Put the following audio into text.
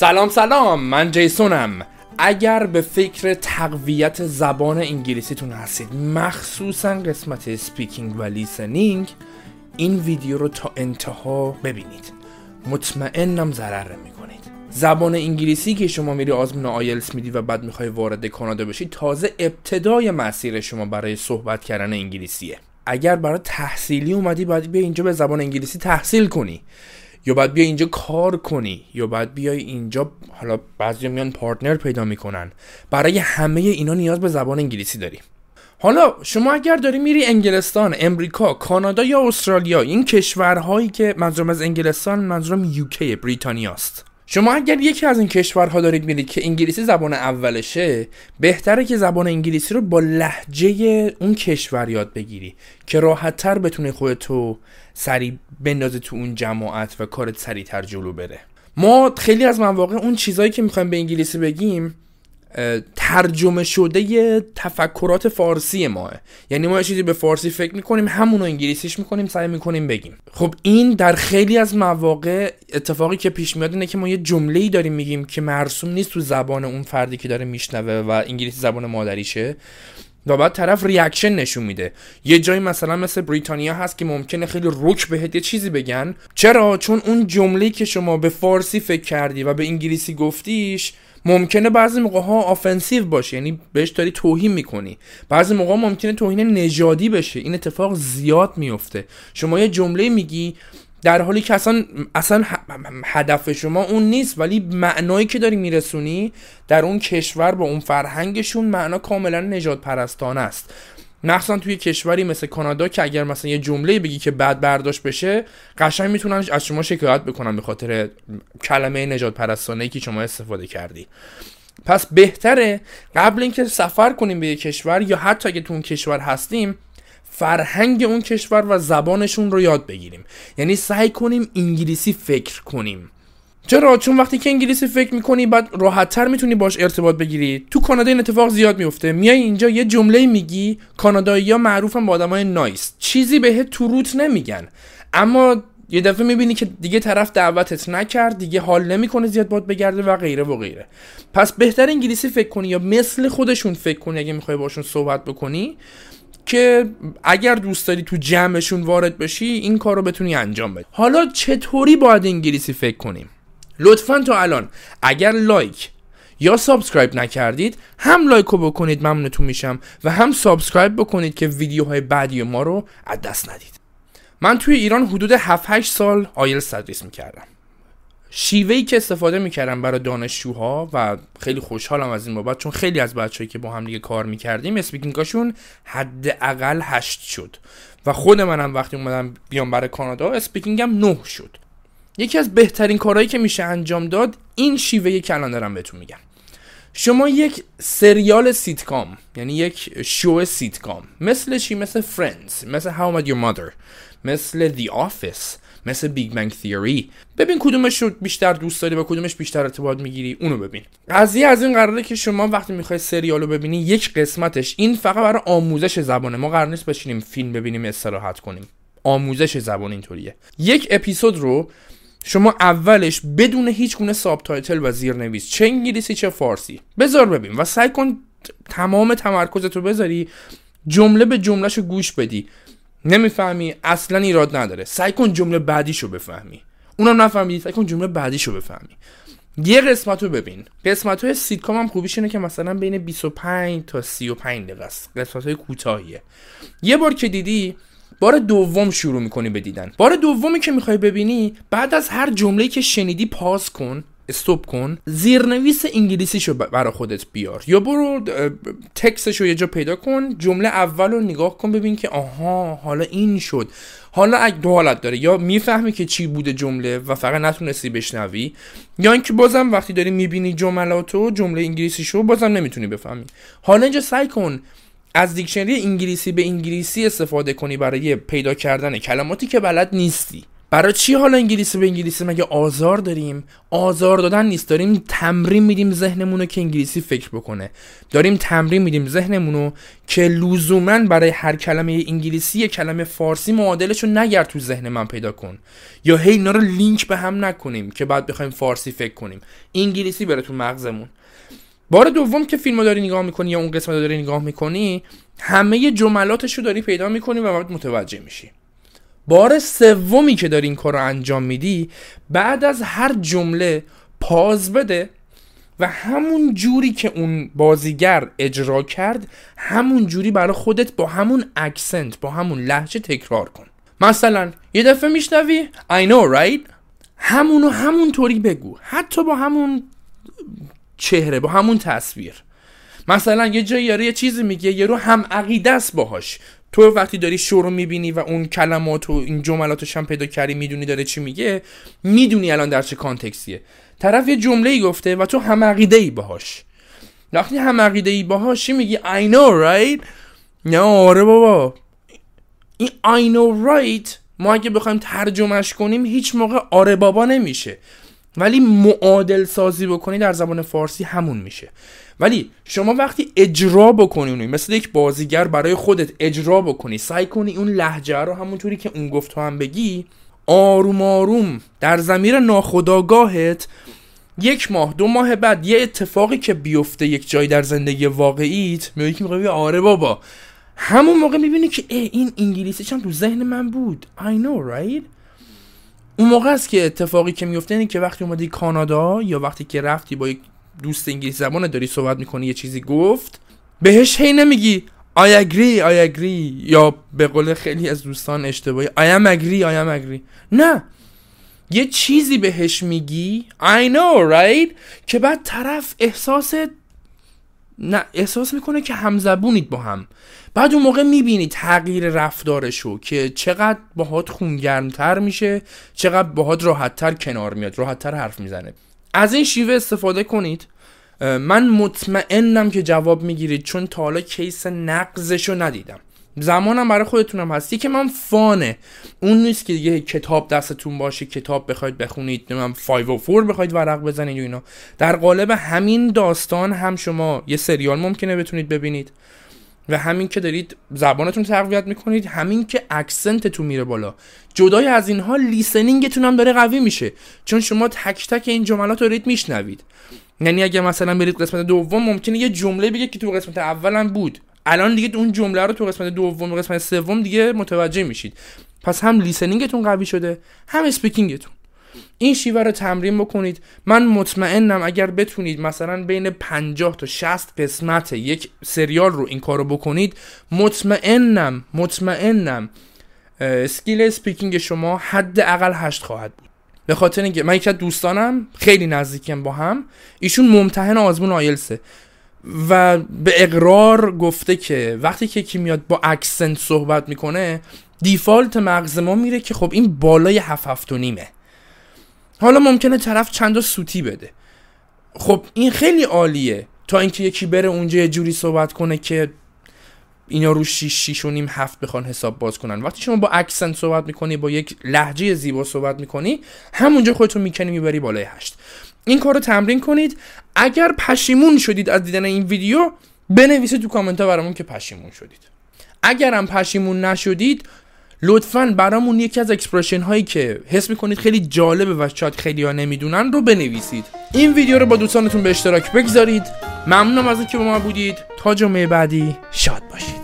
سلام سلام من جیسونم. اگر به فکر تقویت زبان انگلیسیتون هستید مخصوصا قسمت speaking و listening این ویدیو رو تا انتها ببینید. مطمئنم ضرر نمی‌کنید. زبان انگلیسی که شما میری آزمون آیلتس میدی و بعد می‌خوای وارد کانادا بشی تازه ابتدای مسیر شما برای صحبت کردن انگلیسیه. اگر برای تحصیلی اومدی باید بیای اینجا به زبان انگلیسی تحصیل کنی. یا باید بیا اینجا کار کنی یا باید بیای اینجا حالا بعضی میان پارتنر پیدا می‌کنن. برای همه اینا نیاز به زبان انگلیسی داری حالا شما اگر داری میری انگلستان، امریکا، کانادا یا استرالیا این کشورهایی که منظورم از انگلستان منظورم یوکی بریتانیاست. شما اگر یکی از این کشورها دارید میرید که انگلیسی زبان اولشه بهتره که زبان انگلیسی رو با لحجه اون کشور یاد بگیری که راحتتر بتونه خودتو سریع بندازه تو اون جماعت و کارت سریعتر جلو بره. ما خیلی از مواقع اون چیزهایی که می‌خوایم به انگلیسی بگیم ترجمه شده تفکرات فارسی ماه یعنی ما یه چیزی به فارسی فکر می‌کنیم همونو انگلیسیش می‌کنیم سعی می‌کنیم بگیم. خب این در خیلی از مواقع اتفاقی که پیش میاد اینه که ما یه جمله ای داریم میگیم که مرسوم نیست تو زبان اون فردی که داره میشنوه و انگلیسی زبان مادریشه. و بعد طرف reaction نشون میده. یه جایی مثلا مثل بریتانیا هست که ممکنه خیلی رک بهت یه چیزی بگن. چرا؟ چون اون جمله که شما به فارسی فکر کردی و به انگلیسی گفتیش ممکنه بعضی موقع ها offensive باشه یعنی بهش داری توهین می‌کنی. بعضی موقع ممکنه توهین نژادی بشه. این اتفاق زیاد میفته شما یه جمله میگی در حالی که اصلا, اصلا هدف شما اون نیست ولی معنایی که داری میرسونی در اون کشور با اون فرهنگشون معنا کاملا نجات پرستانه است. مخصوصا توی کشوری مثل کانادا که اگر مثلا یه جمله بگی که بعد برداشت بشه قشنگ می‌تونن از شما شکایت بکنن به خاطر کلمه نجات پرستانه که شما استفاده کردی. پس بهتره قبل اینکه سفر کنیم به یه کشور یا حتی اگه تو اون کشور هستیم فرهنگ اون کشور و زبانشون رو یاد بگیریم. یعنی سعی کنیم انگلیسی فکر کنیم. چرا؟ چون وقتی که انگلیسی فکر می‌کنی بعد راحتتر می‌تونی باش ارتباط بگیری. تو کانادا این اتفاق زیاد میفته میای اینجا یه جمله میگی کانادایی ها معروفن با آدمای نایس. چیزی بهت تو روت نمیگن. اما یه دفعه می‌بینی که دیگه طرف دعوتت نکرد دیگه حال نمی‌کنه زیاد باد بگرده و غیره و غیره. پس بهتر انگلیسی فکر کنی یا مثل خودشون فکر کنی اگه می‌خوای باشون صحبت بکنی که اگر دوست داری تو جمعشون وارد بشی این کار رو بتونی انجام بدی. حالا چطوری باید انگلیسی فکر کنیم؟ لطفا تا الان اگر like یا subscribe نکردید هم like رو بکنید ممنونتون میشم و هم subscribe بکنید که ویدیوهای بعدی ما رو از دست ندید. من توی ایران حدود 7 8 سال آیلتس تدریس می‌کردم. شیوه‌ای که استفاده می‌کردم برای دانشجوها و خیلی خوشحالم از این بابت چون خیلی از بچه‌هایی که با هم دیگه کار می‌کردیم speaking اشون حداقل 8 شد. و خود منم وقتی اومدم بیام برای کانادا speaking م 9 شد. یکی از بهترین کارهایی که میشه انجام داد این شیوه که الان دارم بهتون میگم. شما یک سریال سیتکام یعنی یک show sitcom مثل چی؟ مثل Friends مثل How I Met Your Mother مثل The Office مثل Big Bang Theory ببین کدومش رو بیشتر دوست داری و کدومش بیشتر ارتباط می‌گیری اونو ببین. قضیه از این قراره که شما وقتی می‌خوای سریال رو ببینی یک قسمتش این فقط برای آموزش زبانه. ما قرار نیست بشینیم فیلم ببینیم استراحت کنیم. آموزش زبان اینطوریه. یک اپیزود رو شما اولش بدون هیچ گونه subtitle و زیرنویس چه انگلیسی چه فارسی بذار ببین و سعی کن تمام تمرکزت رو بذاری جمله به جملهشو گوش بدی. نمی‌فهمی اصلا ایراد نداره. سعی کن جمله بعدیشو بفهمی. اونم نفهمیدی سعی کن جمله بعدیشو بفهمی. یه قسمت رو ببین. قسمت های سیتکام هم خوبیش اینه که مثلا بین 25 تا 35 دقیقه است. قسمت های کوتاهیه. یه بار که دیدی بار دوم شروع می‌کنی به دیدن. بار دومی که می‌خوای ببینی بعد از هر جمله که شنیدی پاس کن استوب کن زیرنویس انگلیسیشو برا خودت بیار. یا برو تکسشو یه جا پیدا کن جمله اول رو نگاه کن ببین که آها حالا این شد. حالا اگه دو حالت داره. یا می‌فهمی که چی بوده جمله و فقط نتونستی بشنوی یا اینکه بازم وقتی داری می‌بینی جملاتو جمله انگلیسیشو بازم نمی‌تونی بفهمی. حالا اینجا سعی کن از دیکشنری انگلیسی به انگلیسی استفاده کنی برای پیدا کردن کلماتی که بلد نیستی. برای چی حالا انگلیسی به انگلیسی مگه آزار داریم؟ آزار دادن نیست. داریم تمرین میدیم ذهنمون که انگلیسی فکر بکنه. داریم تمرین میدیم ذهنمون رو که لزوما برای هر کلمه انگلیسی کلمه فارسی معادلش رو نگرد تو ذهن من پیدا کن. یا هی اینا رو لینک به هم نکنیم که بعد بخوایم فارسی فکر کنیم. انگلیسی بره تو مغزمون. بار دوم که فیلم داری نگاه می‌کنی یا اون قسمت داری نگاه می‌کنی همه جملاتش رو داری پیدا می‌کنی و بعد متوجه میشی. بار سومی که داری این کار رو انجام میدی بعد از هر جمله پاز بده و همون جوری که اون بازیگر اجرا کرد همون جوری برای خودت با همون اکسنت با همون لحجه تکرار کن. مثلا یه دفعه میشنوی؟ I know right? همونو همون طوری بگو. حتی با همون چهره با همون تصویر. مثلا یه جایی یاره یه چیزی میگه یه رو هم عقیده است باهاش. تو وقتی داری شو رو می‌بینی و اون کلمات و این جملاتش هم پیدا کردی می‌دونی داره چی میگه می‌دونی الان در چه کانتکسیه طرف یه جمله ای گفته و تو هم عقیده ای باهاش. وقتی هم عقیده ای باهاش چی میگی؟ I know right? نه آره بابا. این I know right? ما اگه بخوایم ترجمهش کنیم هیچ موقع آره بابا نمیشه. ولی معادل سازی بکنی در زبان فارسی همون میشه. ولی شما وقتی اجرا بکنی مثل یک بازیگر برای خودت اجرا بکنی سعی کنی اون لحجه رو همونطوری که اون گفت هم بگی آروم آروم در زمیر ناخداگاهت یک ماه دو ماه بعد یه اتفاقی که بیفته یک جایی در زندگی واقعیت میگی که میگه آره بابا. همون موقع می‌بینی که ای این انگلیسی چند تو ذهن من بود. I know right? اون موقع است که اتفاقی که میفته اینه که وقتی اومدی کانادا یا وقتی که رفتی با یک دوست انگلیسی زبان داری صحبت می‌کنی یه چیزی گفت بهش هی نمیگی I agree I agree یا به قول خیلی از دوستان اشتباهی I am agree I am agree. نه. یه چیزی بهش میگی I know right که بعد طرف احساس نه احساس می‌کنه که همزبونید با هم. بعد اون موقع می‌بینی تغییر رفتارشو که چقدر باهات خونگرمتر میشه چقدر باهات راحتتر کنار میاد راحتتر حرف می‌زنه. از این شیوه استفاده کنید. من مطمئنم که جواب می‌گیرید چون تا حالا کیس نقضشو ندیدم. زمانم برای خودتونم هستی که من فانه. اون نیست که دیگه کتاب دستتون باشه کتاب بخواید بخونید من 504 بخواید ورق بزنید و اینا. در قالب همین داستان هم شما یه سریال ممکنه بتونید ببینید. و همین که دارید زبانتون تقویت می‌کنید همین که اکسنتتون میره بالا. جدای از اینها لیسنینگتون هم داره قوی میشه. چون شما تک تک این جملات رو دارید میشنوید. یعنی اگه مثلا برید قسمت دوم ممکنه یه جمله بگه که تو قسمت اولم بود. الان دیگه اون جمله رو تو قسمت دوم و قسمت سوم دیگه متوجه میشید. پس هم لیسنینگتون قوی شده هم speaking تون این شیوه رو تمرین بکنید. من مطمئنم اگر بتونید مثلا بین 50 تا 60 قسمت یک سریال رو این کارو بکنید مطمئنم مطمئنم skill speaking شما حداقل 8 خواهد بود. به خاطر اینکه من یکی دوستانم خیلی نزدیکم با هم. ایشون ممتحن آزمون آیلتسه و به اقرار گفته که وقتی که یکی میاد با accent صحبت می‌کنه دیفالت مغز ما میره که خب این بالای هفت هفت و نیمه. حالا ممکنه طرف چند سوتی بده. خب این خیلی عالیه تا اینکه یکی بره اونجا یه جوری صحبت کنه که اینا رو 6 6 و نیم هفت بخوان حساب باز کنن. وقتی شما با اکسنت صحبت می‌کنی با یک لحجه زیبا صحبت می‌کنی همونجا خودتو می‌کنی می‌بری بالای هشت. این کار رو تمرین کنید. اگر پشیمون شدید از دیدن این ویدیو بنویسید تو کامنت ها برامون که پشیمون شدید. اگرم پشیمون نشدید لطفا برامون یکی از expression هایی که حس می‌کنید خیلی جالبه و شاید خیلی ها نمی‌دونن رو بنویسید. این ویدیو رو با دوستانتون به اشتراک بگذارید. ممنونم از اینکه با ما بودید. تا جمعه بعدی شاد باشید.